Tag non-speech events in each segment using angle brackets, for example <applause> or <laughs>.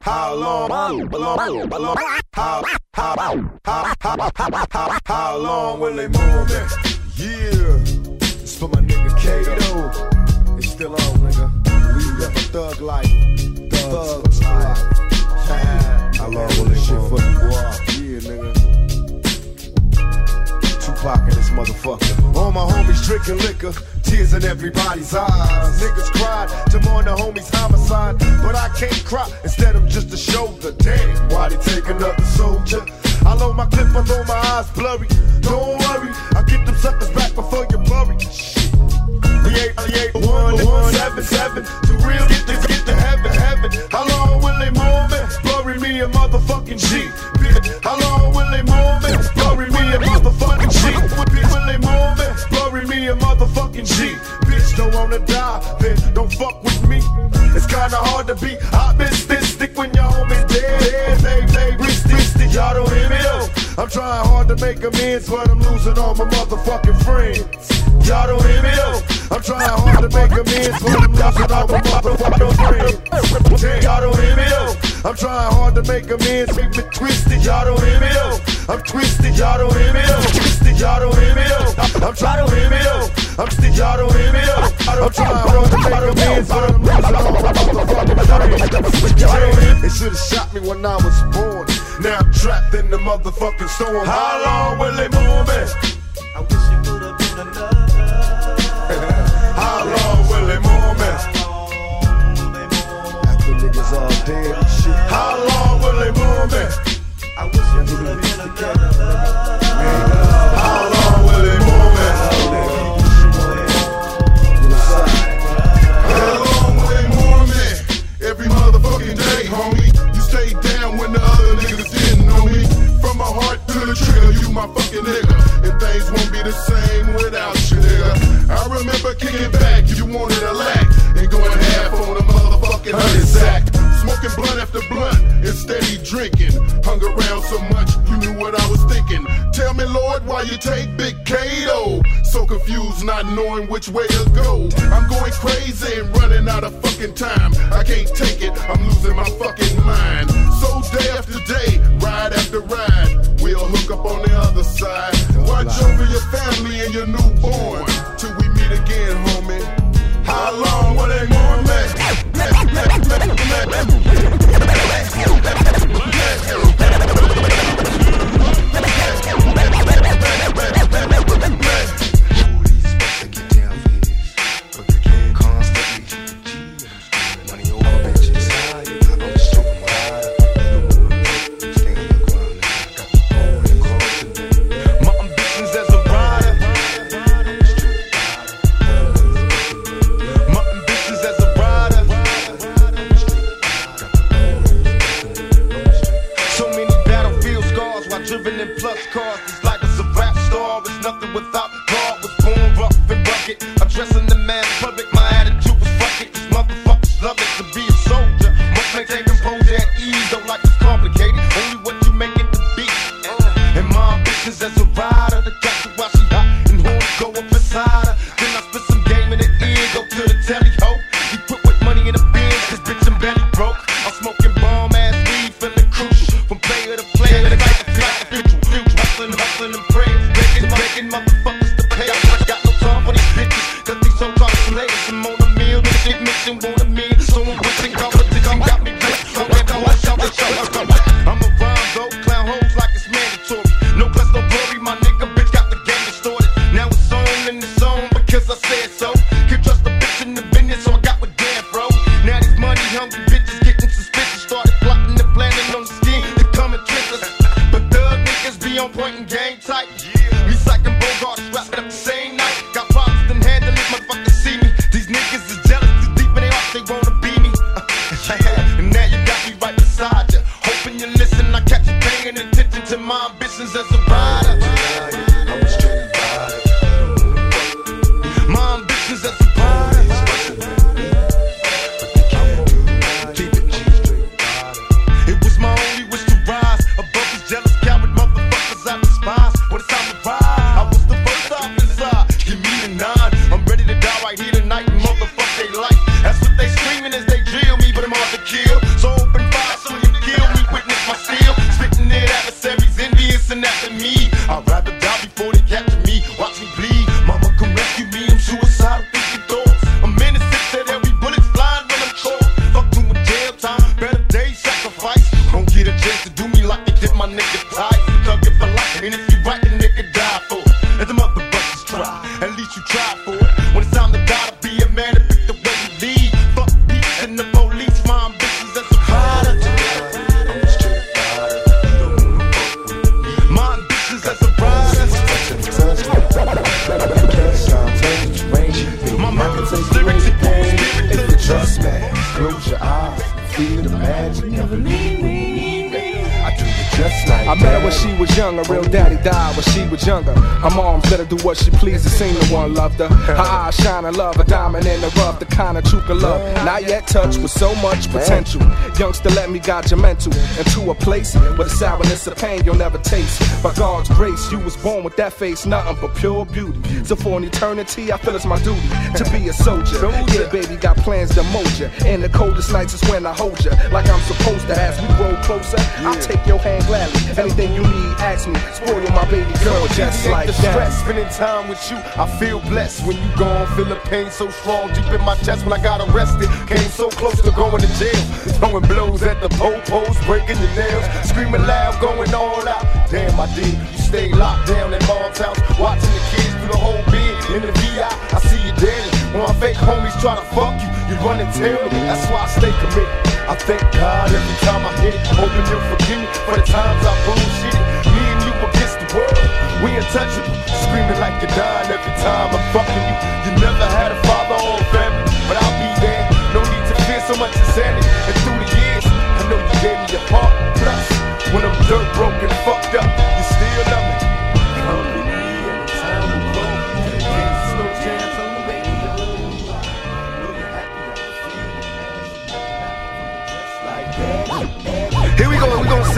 How long? How? How? How, long will they move me? Yeah, it's for my nigga Kato. It's still on, nigga. We up a thug life. Thug life. How long will this shit for the boy? Yeah, nigga. Tupac and this motherfucker. All my homies drinking liquor, tears in everybody's eyes. Niggas cried to mourn the homies' homicide, but I can't cry. Instead, I'm just a shoulder. Damn, why they take another soldier? I load my clip, I know my eyes blurry. Don't worry, I'll get them suckers back before you bury. Shit. The eight, one, one, seven, seven. To real get to get to heaven, heaven. How long will they move me? Bury me a motherfucking G. How long will they move me? Bury me a motherfucking motherfucking G. Bitch, don't wanna die, then don't fuck with me. It's kinda hard to be optimistic when your homies dead. They, wrist, wrist, y'all don't hear me though. I'm trying hard to make amends, but I'm losing all my motherfucking friends. Y'all don't hear me though. I'm trying hard to make amends, but I'm losing all my motherfucking friends. Damn, y'all don't hear me though. I'm trying hard to make amends, make me twisted. Y'all don't hear me though. I'm twisted. Y'all don't hear me though. Twisted. Y'all don't hear me though. I'm trying to hear me. I'm still. Y'all don't hear me though. I'm trying hard to make amends, but I'm losing all my motherfucking friends. Y'all don't hear me. They should've shot me when I was born. Now I'm trapped in the motherfucking storm. How long will they move me? I wish it would have been another. How long will they move me? After niggas all dead. How long will they move me? I wish it would have been another. Down when the other niggas didn't know me. From my heart to the trigger, you my fucking nigga. And things won't be the same without you, nigga. I remember kicking back, you wanted a lack. Steady drinking. Hung around so much, you knew what I was thinking. Tell me, Lord, why you take Big Kato? So confused, not knowing which way to go. I'm going crazy and running out of fucking time. I can't take it, I'm losing my fucking mind. So day after day, ride after ride, we'll hook up on the other side. Watch over your family and your newborn till we meet again, homie. How long will they mourn me? Let's go. Young, her real daddy died when she was younger. Her mom's let her do what she pleases, seen the one loved her. Her eyes shine shining love, a diamond in the rough, the kind of true can love. Not yet touched with so much potential. Youngster, let me guide your mental into a place where the sourness of pain you'll never taste. By God's grace, you was born with that face, nothing but pure beauty. So for an eternity, I feel it's my duty to be a soldier. Yeah, baby, got plans to mold you. In the coldest nights is when I hold you, like I'm supposed to. As we roll closer, I'll take your hand gladly. Anything you need, ask me. Spoil my baby girl just like the that. stress spending time with you. I feel blessed when you gone. Feel the pain so strong deep in my chest when I got arrested. Came so close to going to jail. Throwing blows at the post, breaking your nails. Screaming loud, going all out. Damn, I did. You stay locked down in mom's house. Watching the kids through the whole bid. In the VI, I see you daddy. When my fake homies try to fuck you, you run and tell me. That's why I stay committed. I thank God every time I hit it. Hoping you'll forgive me for the times I bullshit world. We untouchable. Screaming like you're dying every time I'm fucking you. You never had a father or a family, but I'll be there. No need to fear so much insanity.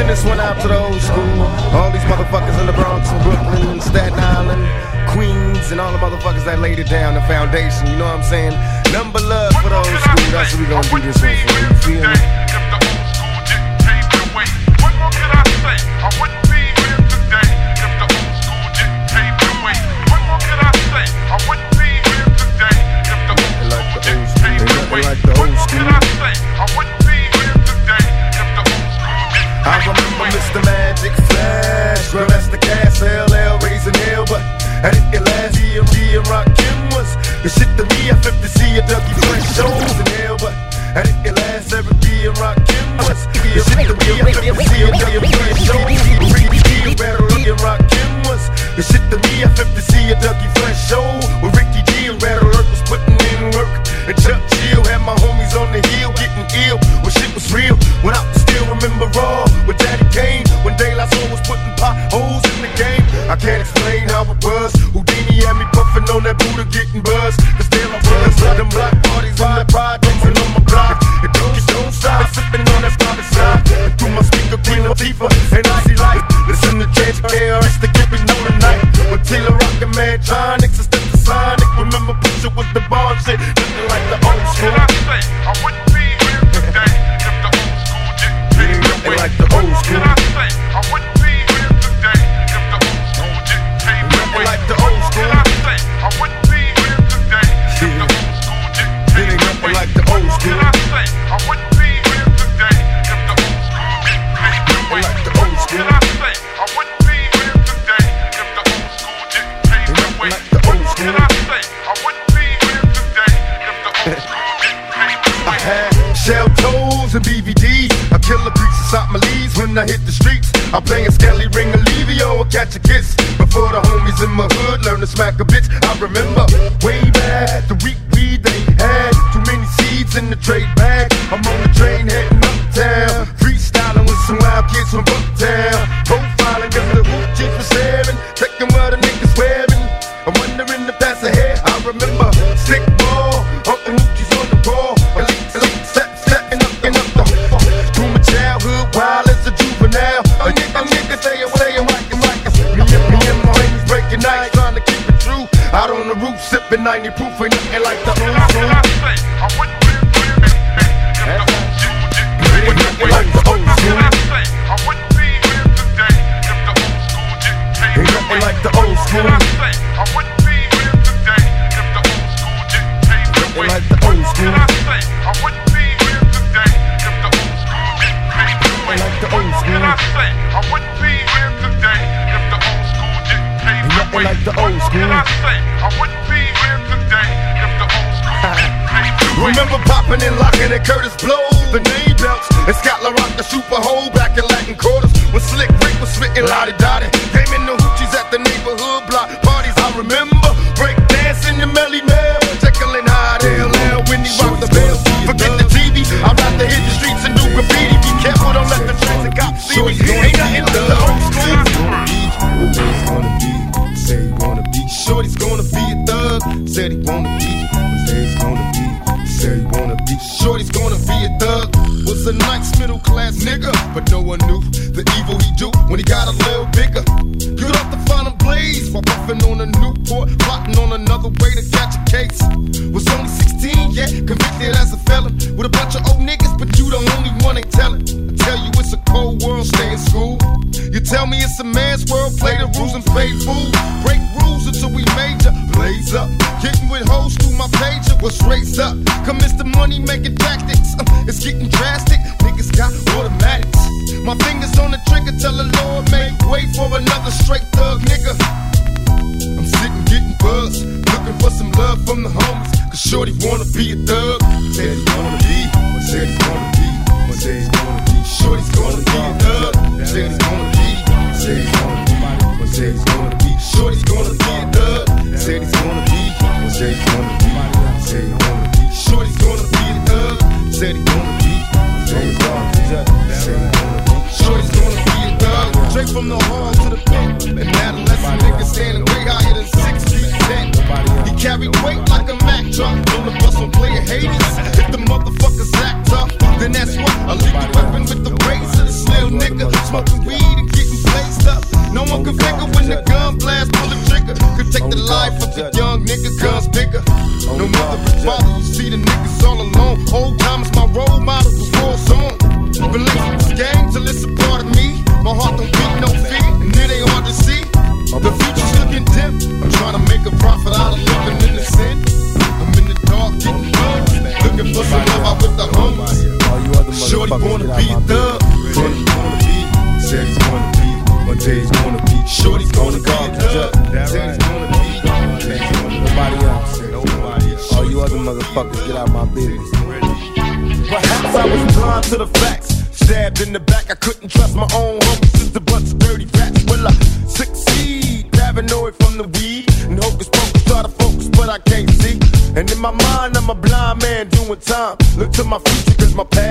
This one out to the old school. All these motherfuckers in the Bronx and Brooklyn and Staten Island, Queens, and all the motherfuckers that laid it down, the foundation, you know what I'm saying? Number love for the old school, that's what we gonna do this one for, you feel me? Can't explain how it was. Houdini had me puffing on that Buddha getting buzz. Cause there I was, them black parties in the projects and on my block. And don't you don't stop sipping on that private side. Through my speaker, up deeper. And I see light. Listen to Chance KRS 90 proof, ain't another way to catch a case. Was only 16, yeah, convicted as a felon with a bunch of old niggas, but you the only one ain't telling. I tell you it's a cold world, stay in school. You tell me it's a man's world, play the rules and fade fool. Break rules until we major, blaze up. Getting with hoes through my pager was raised up. Commits the money making tactics, uh, it's getting drastic. Niggas got automatics. My fingers on the trigger, tell the Lord make way for another straight thug nigga. Sitting getting buzzed, looking for some love from the homies. Cause Shorty wanna be a thug. Said he wanna be, said he's gonna be, said he's gonna be. Shorty's gonna be a thug. Said he's gonna be, said he's gonna be, said he's gonna be. Shorty's gonna be a thug. Said he's gonna be, said he's gonna be, said he's gonna be. Shorty's gonna be a thug. Said he's gonna be, said he's gonna be, from the hall to the pen. An adolescent nigga standing way higher than six feet ten. He carried weight like a Mack truck. On the bus on player haters. If the motherfuckers act tough, then that's what a lethal weapon with the razor. This little nigga smoking weed and getting blazed up. No one can figure when the gun blast pull the trigger. Could take the life of the young nigga, guns bigger. No mother and father, you see the niggas all alone. Old times my role model was war song. Been late with this game till it's a part of me. My heart don't beat The future's looking dim. I'm trying to make a profit out of living in the sin. I'm in the dark, getting buzzed. Looking for some love out with the homies. Shorty wanna be a thug. He wanna be. Said he's gonna be. One day he's gonna be. Shorty's gonna be a thug. Said gonna be. Said he's gonna be. Nobody else. Nobody else. All you other motherfuckers, get out my business. Perhaps I was blind to the facts. Stabbed in the back, I couldn't trust my own Look to my future, cause my past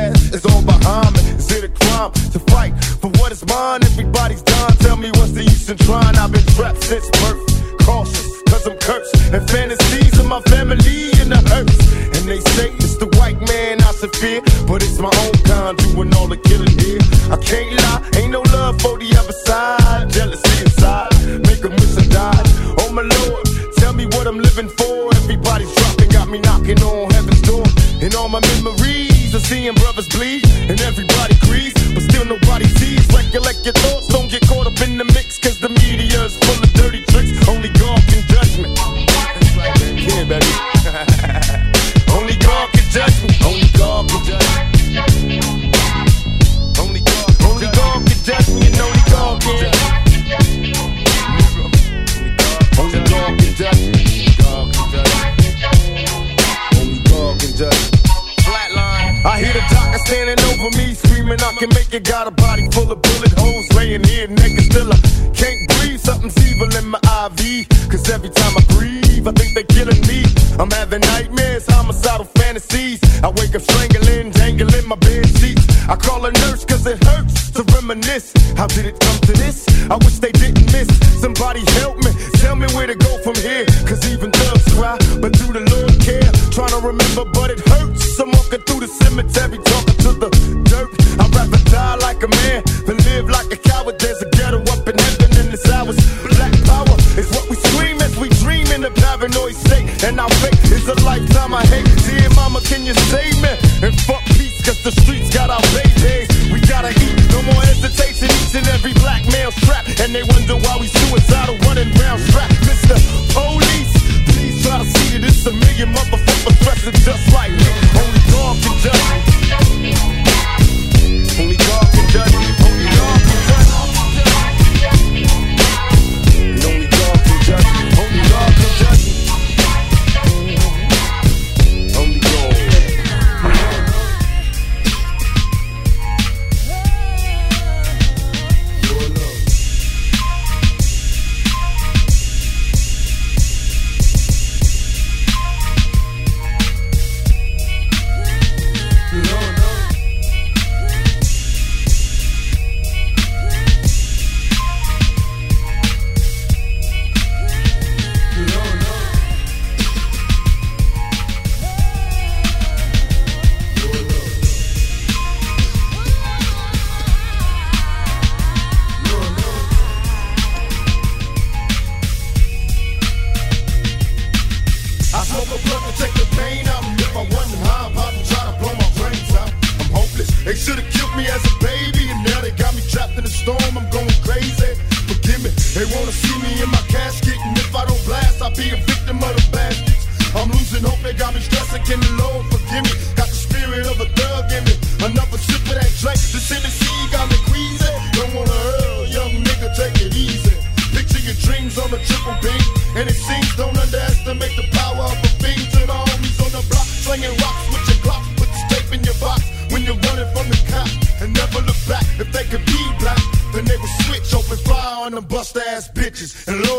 them bust ass bitches and low.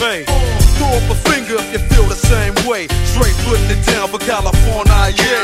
Bay. Throw up a finger if you feel the same way. Straight putting it down for California, yeah.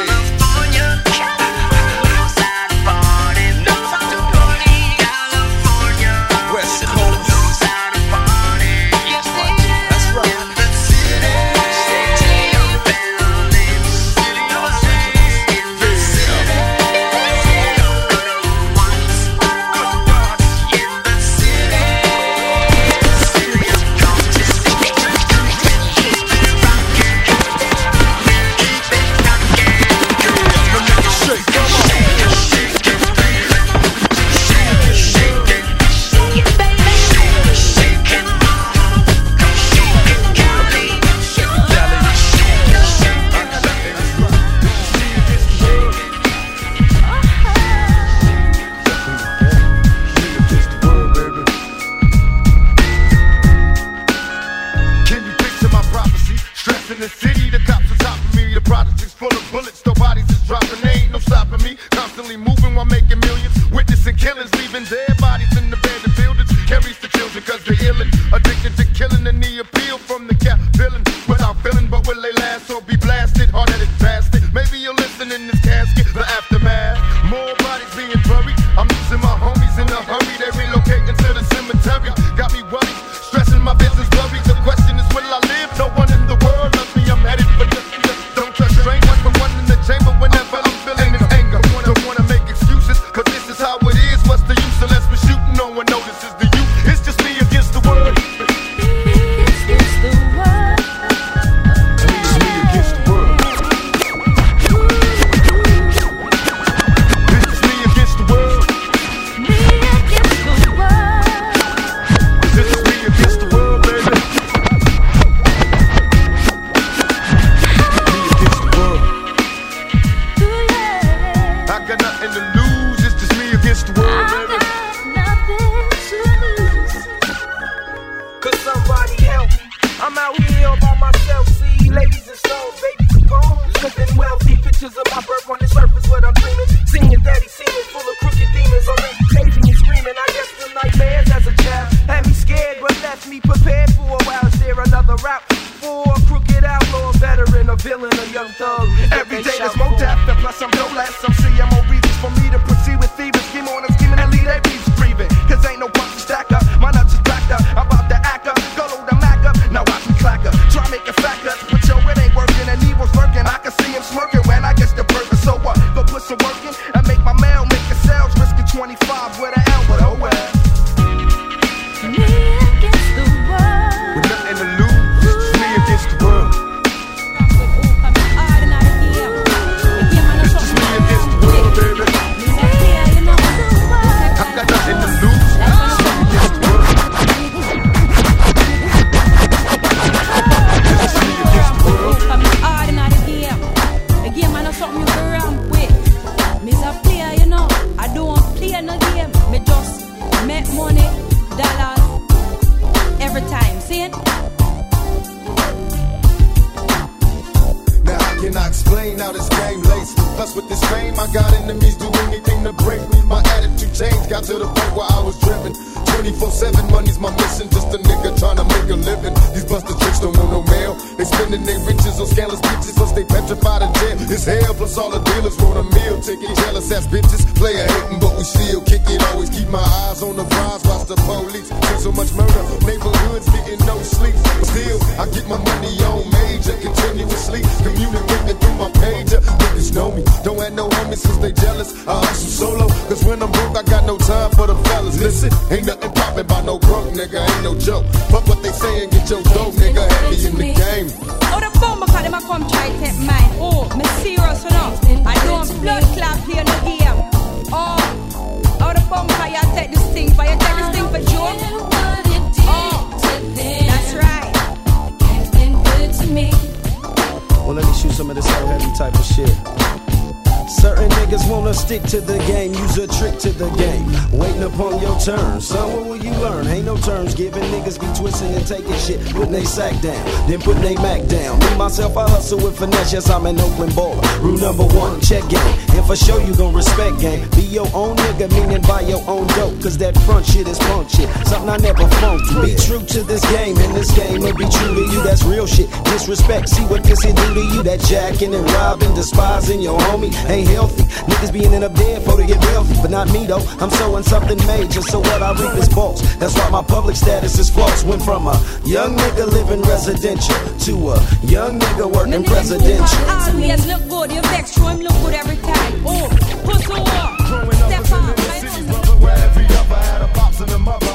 Laced? Plus with this fame, I got enemies do anything to break me. My attitude changed, got to the point where I was driven. 24-7 money's my mission, just a nigga trying to make a living. These busted tricks don't want no mail. They spending their riches on scandalous bitches, plus they petrified in jail. It's hell, plus all the dealers want a meal ticket. Jealous ass bitches, player hating, but we still kick it. Always keep my eyes on the prize, watch the police. See so much murder, neighborhoods getting no sleep. Still, I get my money on major, continuously communicating through my pager. Niggas know me, don't have no homies cause they jealous. I hustle solo, cause when I'm broke, I got no time for the fellas. Listen, ain't nothing poppin' by no broke nigga, ain't no joke. Fuck what they saying, get your dough, nigga, happy in the game. Oh, the bomb because them a come try to take mine. Oh, me serious enough. I don't blood clap play no game. Oh, oh, the bomb because you take this thing, but you take this thing for joke. Oh, that's right. Well, let me shoot some of this old heavy type of shit. Certain niggas wanna stick to the game, use a trick to the game. Waiting upon your turn. Son, what will you learn? Ain't no terms given. Niggas be twisting and taking shit, putting they sack down, then putting they Mac down. Me, myself, I hustle with finesse. Yes, I'm an Oakland baller. Rule number one, check game. And for sure, you gon' respect game. Be your own nigga, meaning buy your own dope. Cause that front shit is punk shit. Something I never funk to. Be true to this game, and this game will be true to you. That's real shit. Disrespect, see what this here do to you. That jacking and robbing, despising your homie ain't healthy. Niggas be in up dead for to get wealthy. But not me though, I'm sowing something major. So what I reap is false. That's why my public status is false. Went from a young nigga living residential to a young nigga working presidential. Always look good. You vex, show him look good every time. Oh, pussy up. Step on. Where every other had a pops and a mother,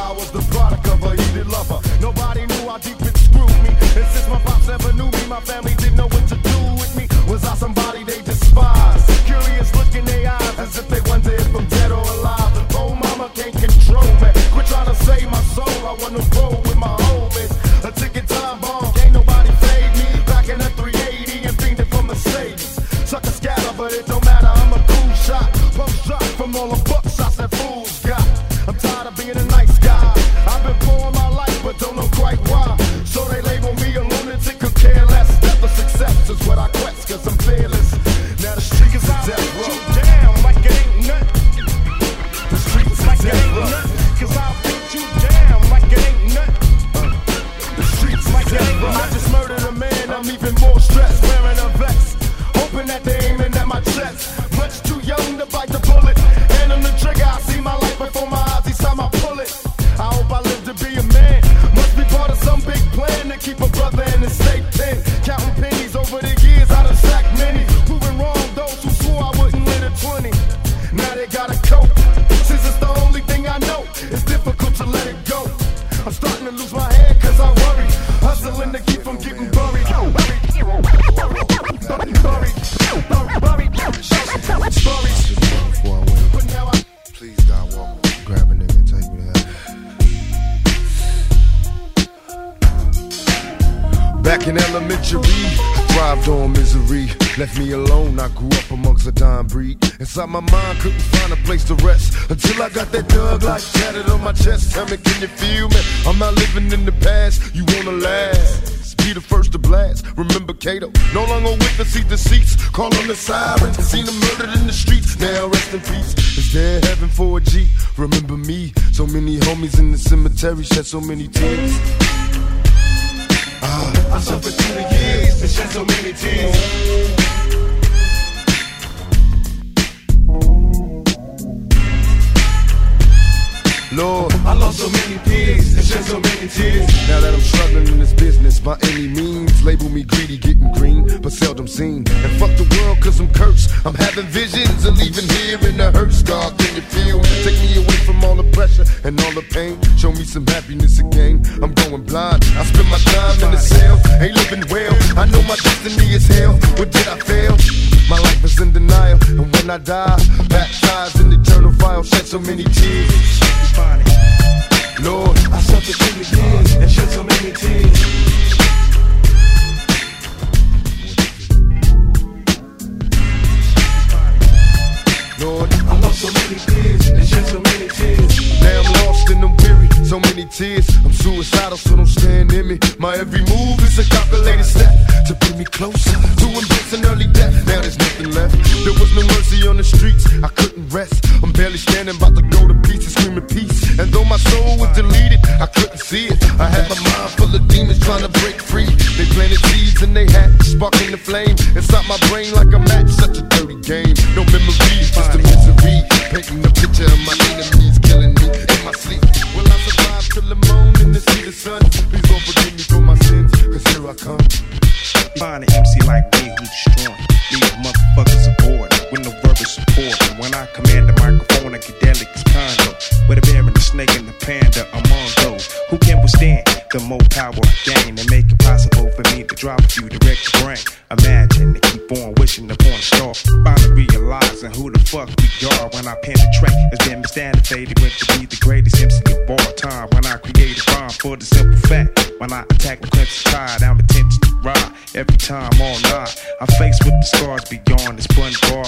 streets. I just murdered a man, I'm even more stressed. Wearing a vest, hoping that they aiming at my chest. Inside my mind, couldn't find a place to rest. Until I got that dug like tatted on my chest. Tell me, can you feel me? I'm not living in the past, you wanna last. be the first to blast. Remember Kato, no longer witness see deceits. Call on the sirens, seen them murdered in the streets. Now rest in peace. Is there heaven for a G? Remember me, so many homies in the cemetery shed so many tears. Ah, I suffered through the years and shed so many tears. So many peers and shed so many tears. Now that I'm struggling in this business by any means, label me greedy, getting green, but seldom seen. And fuck the world, cause I'm cursed. I'm having visions of leaving here in the hearse. God, can you feel? Take me away from all the pressure and all the pain. Show me some happiness again. I'm going blind. I spend my time in the cell, ain't living well. I know my destiny is hell. What did I fail? My life is in denial, and when I die, baptized in the eternal fire, shed so many tears. Lord, I suffered through the years and shed so many tears. Lord, I lost so many years and shed so many tears. Now I'm lost and I'm weary, so many tears. I'm suicidal, so don't stand in me. My every move is a calculated step to bring me closer to embracing early death. Now there's nothing left. There was no mercy on the streets. I couldn't rest. I'm barely standing, about to go to pieces, screaming peace. And though my soul was deleted, I couldn't see it. I had my mind full of demons trying to break free. They planted seeds and they had sparking the flame inside my brain like a match. Such a dirty game. No memories, just a misery. Painting the picture of my enemies see? Please don't forgive me for my sins, cause here I come. Find an MC like me who's strong. Leave motherfuckers aboard the country's I'm attention to ride. Every time night, I'm faced with the scars beyond this blunt bar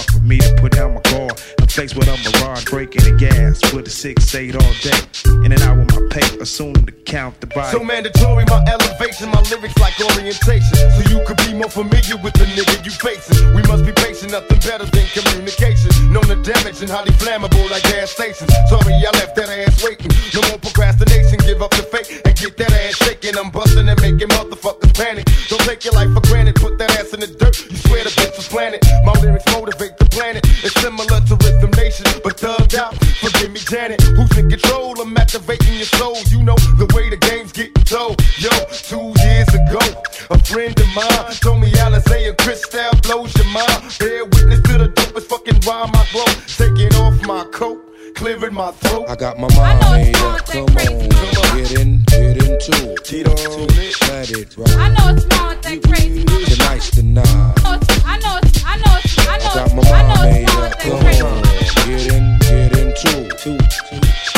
faced with a mirage breaking the gas with a six eight all day. In and out with my pay, assume to count the body. So mandatory, my elevation, my lyrics like orientation. So you could be more familiar with the nigga you facing. We must be patient, nothing better than communication. Know the damage and highly flammable like gas stations. Sorry, I left that ass waiting. No more procrastination, give up the fake and get that ass shaking. I'm busting and making motherfuckers panic. Don't take your life for granted, put that ass in the dirt. You swear the bitch was planted. My lyrics motivate the planet. It's similar to Rhythm Nation, but thugged out. Forgive me, Janet. Who's in control? I'm activating your soul. You know the way the game's getting told. Yo, two years ago, a friend of mine told me Alizé and Cristal blows your mind. Bear witness to the dopest fucking rhyme I blow. Taking off my coat, clearing my throat. I got my mind made up. Come on, get in, get into it. Tito, Let it rock. I know it's wrong with that crazy motherfucker. Tonight's the night. I know it's, I know it's, I know Got my it's, I know it's wrong up. with Come that crazy on, get in, get into it.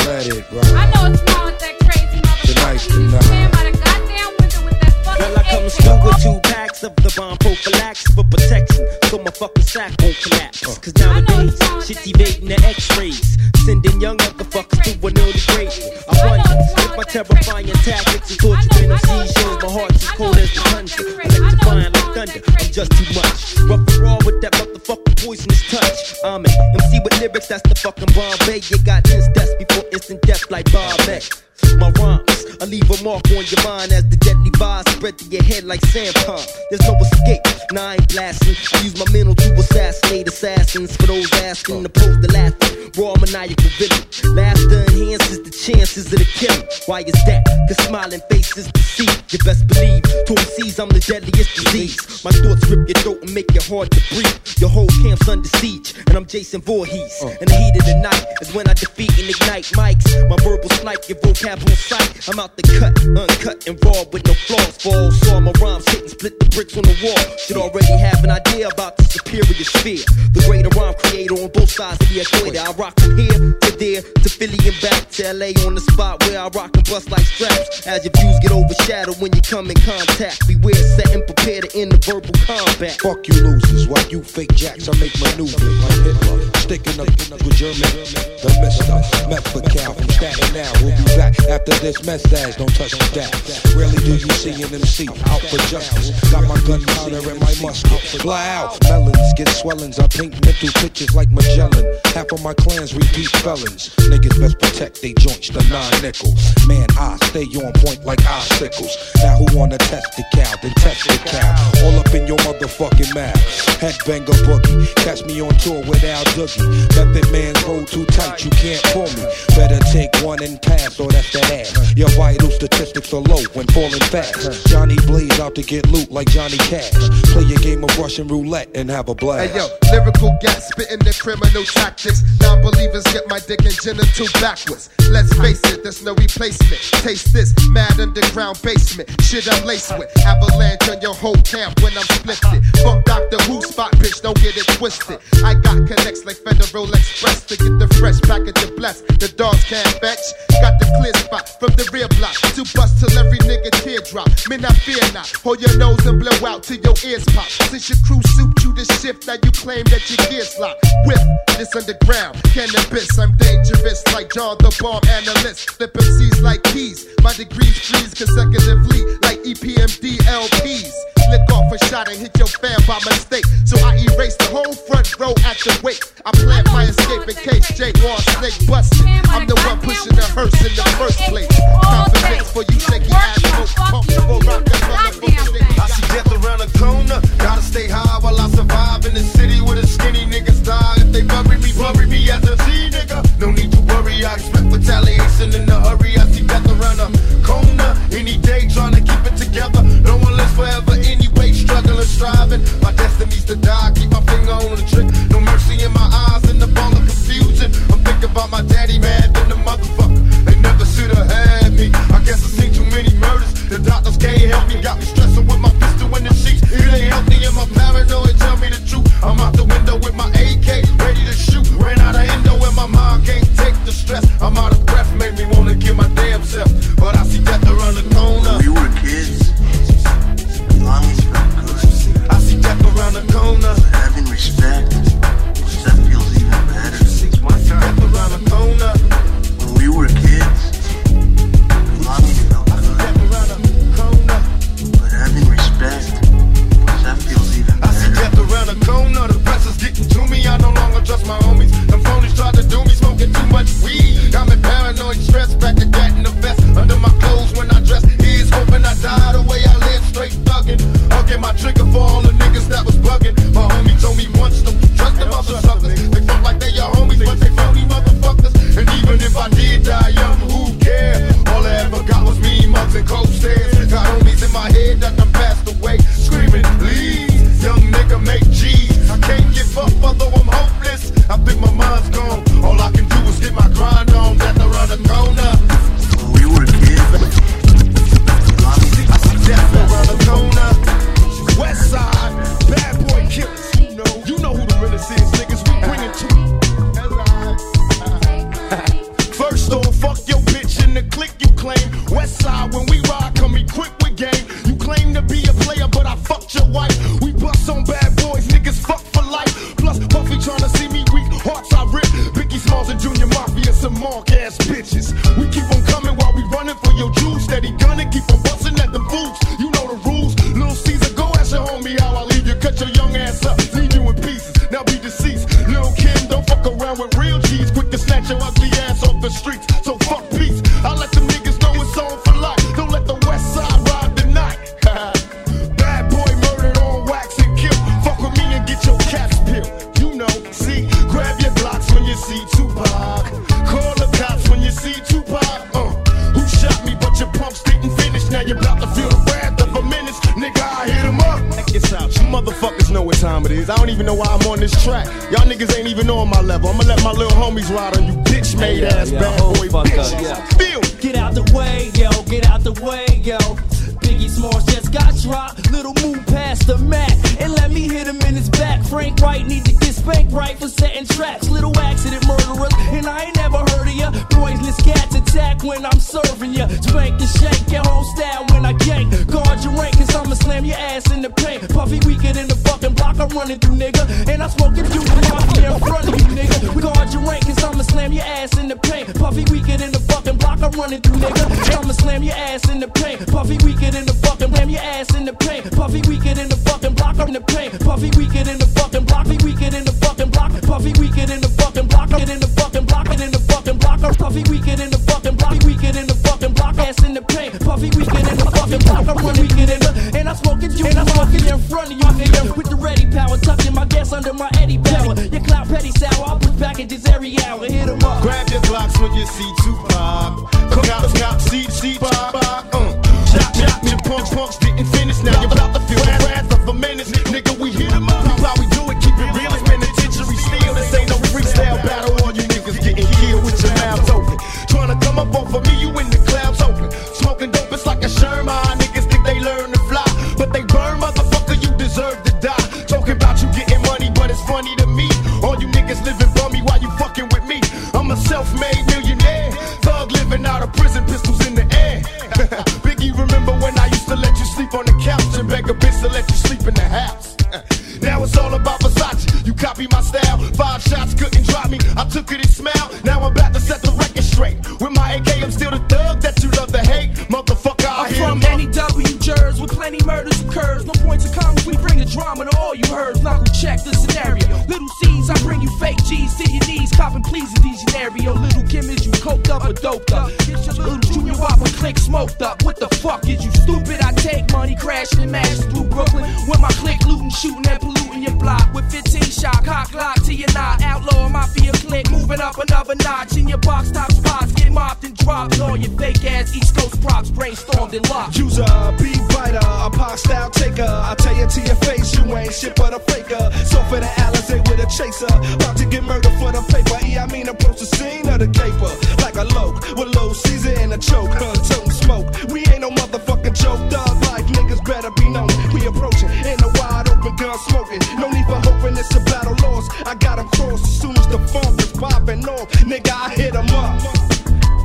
Let it I know it's wrong with that crazy motherfucker. Tonight's You the stand night. by the goddamn window with that fucking Girl, I come through with two packs of the bomb prophylaxis for protection, so my fucking sack won't collapse. Cause nowadays, shit's evading the x-rays, sending young motherfuckers to an early grave. I wonder if my terrifying tactics and torturing them shows my heart's as cold as the tundra. Electrifying like thunder, I'm just too much. Rough and raw with that motherfucking poisonous touch. I'm an MC with lyrics, that's the fucking Bombay. You got tense deaths before instant death like Bob X. My rhymes, I leave a mark on your mind as the deadly vibes spread to your head like sandpalm. There's no escape, nah, I ain't blasting. I use my mental to assassinate assassins for those asking, to laughing. Raw maniacal villain. Laughter enhances the chances of the killing. Why is that? Cause smiling faces deceive. You best believe, to MCs I'm the deadliest disease. My thoughts rip your throat and make it hard to breathe. Your whole camp's under siege, and I'm Jason Voorhees. Uh. In the heat of the night is when I defeat and ignite mics. My verbal snipe, your vocab on sight. I'm out the cut, uncut and raw with no flaws. Fall, saw my rhymes hit and split the bricks on the wall. Should already have an idea about superior sphere. The greater rhyme creator on both sides of the equator. I rock from here to there to Philly and back to LA on the spot where I rock and bust like straps. As your views get overshadowed when you come in contact. Beware, set and prepare to end the verbal combat. Fuck you losers, why you fake jacks, I make maneuvers like Hitler. Sticking up with German, the mister, Methtical from Staten now. We'll be back after this message, don't touch the that. Rarely do you see an MC out for justice. Got my gun gunpowder and my musket. Fly out, get swellings. I paint mental pictures like Magellan. Half of my clans repeat felons. Niggas best protect they joints, the nine nickel. Man, I stay on point like icicles. Now who wanna test the cow? Then test the cow. All up in your motherfucking mouth. Headbanger boogie. Catch me on tour with Al Doogie. Method man's hold too tight, you can't pull me. Better take one and pass, or that's that ass. Your vital statistics are low when falling fast. Johnny Blaze out to get loot like Johnny Cash. Play a game of Russian roulette and have a blast. Hey yo, lyrical gas spitting the criminal tactics. Non believers get my dick and genital backwards. Let's face it, there's no replacement. Taste this mad underground basement. Shit I'm laced with. Avalanche on your whole camp when I'm splifted. Fuck Doctor Who spot, bitch, don't get it twisted. I got connects like Federal Express to get the fresh package of bless. The dogs can't fetch. Got the clear spot from the rear block to bust till every nigga teardrop. Men, I fear Hold your nose and blow out till your ears pop. Since your crew suit you to shift, now you claim that your gears lock. Whip this underground cannabis. I'm dangerous like John the bomb analyst. Flip MCs like keys. My degrees freeze consecutively like EPMD LPs. Lick off a shot and hit your fan by mistake. So I erase the whole front row at the wake. I plant my escape in case Jake or Snake busted. I'm the one pushing the hearse in the first place. Confidence for you shaky ass folks. Comfortable rock I see death around the corner. Gotta stay high while I survive in the city where the skinny niggas die. If they bury me, bury me as a G nigga. No need to worry, I expect retaliation in a hurry. I see death around the corner. Any day trying to keep it together. No one lives forever anyway, struggling, striving. My destiny's to die. Keep my finger on the trick. No mercy in my eyes in the ball of confusion. I'm thinking about my daddy, man, then the motherfucker. They never should have had can't. Got me stressing with my pistol in the sheets. It ain't healthy and my paranoid. Tell me the truth. I'm out the window with my AK, ready to shoot. Ran out of endo and my mind can't take the stress. I'm out of breath, made me wanna kill my damn self. But I see death around the corner. We were kids. Longings felt good. I see death around the corner. Having respect. Quick to snatch Get in the flashing mags through Brooklyn. With my clique looting, shooting, and polluting your block. With 15 shot, cock lock to your knot. Outlaw mafia click, moving up another notch. In your box top spots, get mopped and dropped. All your fake ass East Coast props brainstormed and locked. Use a beat writer, a pop style taker. I tell you to your face, you ain't shit but a faker. So for the Alizé with a chaser, about to get murdered for the paper. E, I mean approach the scene of the caper. Like a loke with low season and a choke. Her tongue smoke. We smoking. No need for hoping it's a battle lost. I got them crossed as soon as the phone was popping off. Nigga, I hit them up.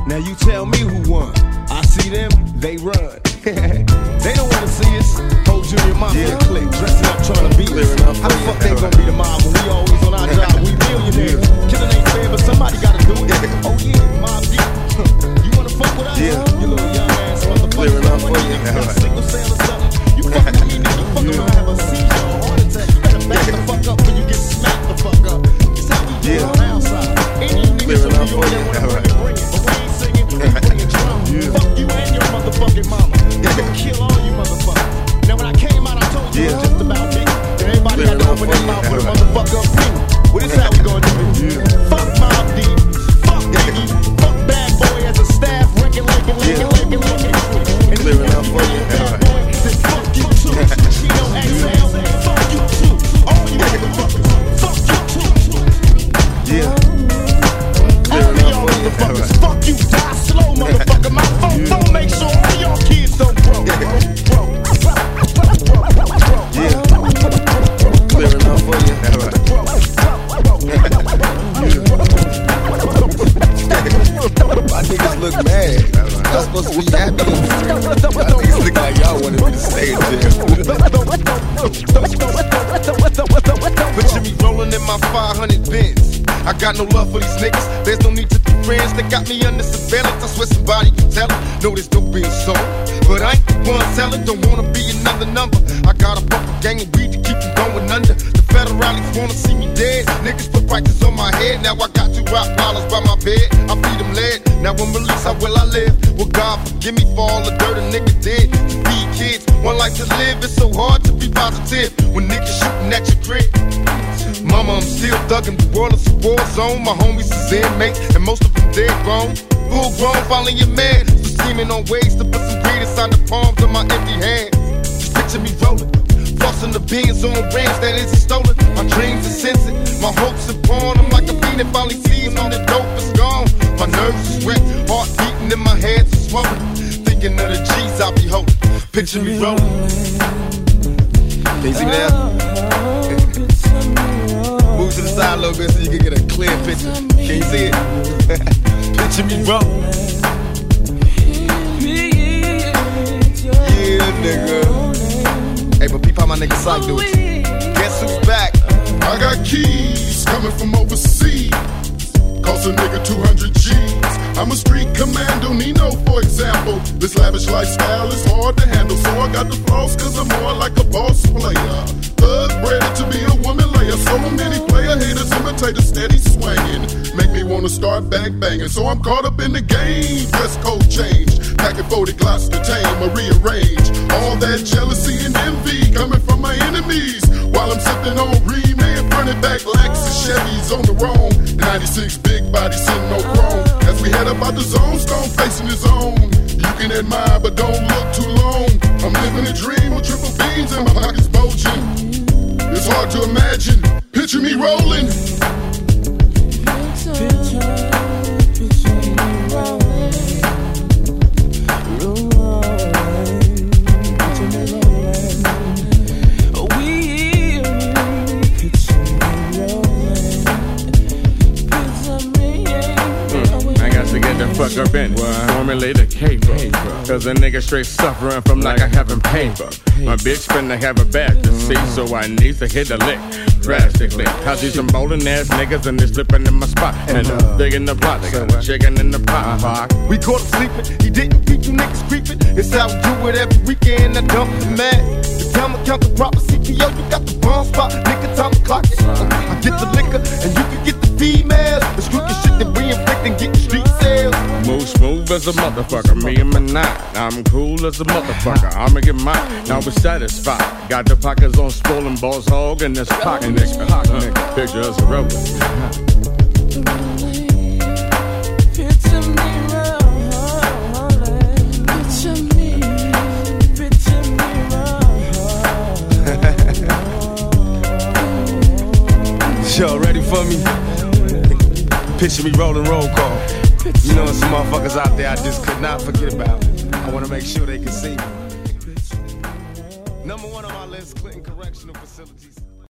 Now you tell me who won. I see them, they run. <laughs> they don't wanna see us. Whole junior mafia yeah. clique dressing up trying to beat us. How the fuck they gonna be the mob when we always on our job? We millionaires. Killing ain't fair, but somebody gotta do it. <laughs> Oh yeah, Mobb Deep. <laughs> you wanna fuck with us? Yeah. You little young ass motherfucker. Clearing up for you. Single sale or something. You fuck with me, nigga. Fuck around, have a seizure. Back the fuck up when you get smacked the fuck up. That's how we do yeah. it on side. Any niggas from New York that wanna bring it. But we ain't singing, we bringing <laughs> drama. Yeah. Fuck you and your motherfucking mama. I'm gonna kill all you motherfuckers. Now when I came out, I told you yeah. it was just about me. And everybody had to open their mouth with a motherfucker. jeans on rings that isn't stolen. My dreams are censored, my hopes are born. I'm like a fiend finally sees the dope is gone. My nerves are sweat, heart beating in my head, swollen. Thinking of the G's I be holding, picture me rolling. Now. Move to the side a little bit so you can get a clear picture. Can you see it? <laughs> picture me rolling. Yeah, nigga. But peep how my nigga Syke do it. Guess who's back? I got keys coming from overseas. Cost a nigga 200 G's. I'm a street commando, Nino, for example. This lavish lifestyle is hard to handle, so I got the flaws, cause I'm more like a boss player. Thug bred to be a woman layer. So many player haters imitate a steady swinging. Make me wanna start back banging. So I'm caught up in the game. Dress code change. Packing 40 glocks to tame or rearrange. All that jealousy and envy coming from my enemies. While I'm sipping on Remain, and back Lexus Chevys on the roam. 96 big body sitting no chrome. As we head up out the zone, stone facing his own. You can admire, but don't look too long. I'm living a dream with triple beans and my pockets bulging. It's hard to imagine. Picture me rolling. I Cause a nigga straight suffering from like I haven't paper. My bitch finna have a bad to see, so I need to hit a lick. Drastically. Cause these some bowling ass niggas and they slipping in my spot. And uh, big in the got a chicken in the pot. Fuck. We caught him sleeping. He didn't keep you niggas creeping. It's how we do it every weekend. I dump the man. The time I count the proper CPO, you got the wrong spot. Nigga, time to clock it. I get the liquor and you can get the females. The crooked shit that we inflict and get the street sales. Smooth as a motherfucker, me and my nine. I'm cool as a motherfucker, I'ma get mine. Now we're satisfied. Got the pockets on swollen balls hog and this pocket nigga. Uh, picture us a road. Yo, ready for me? Picture me rolling roll call. You know, some motherfuckers out there I just could not forget about. I wanna make sure they can see me. Number one on my list, Clinton Correctional Facilities.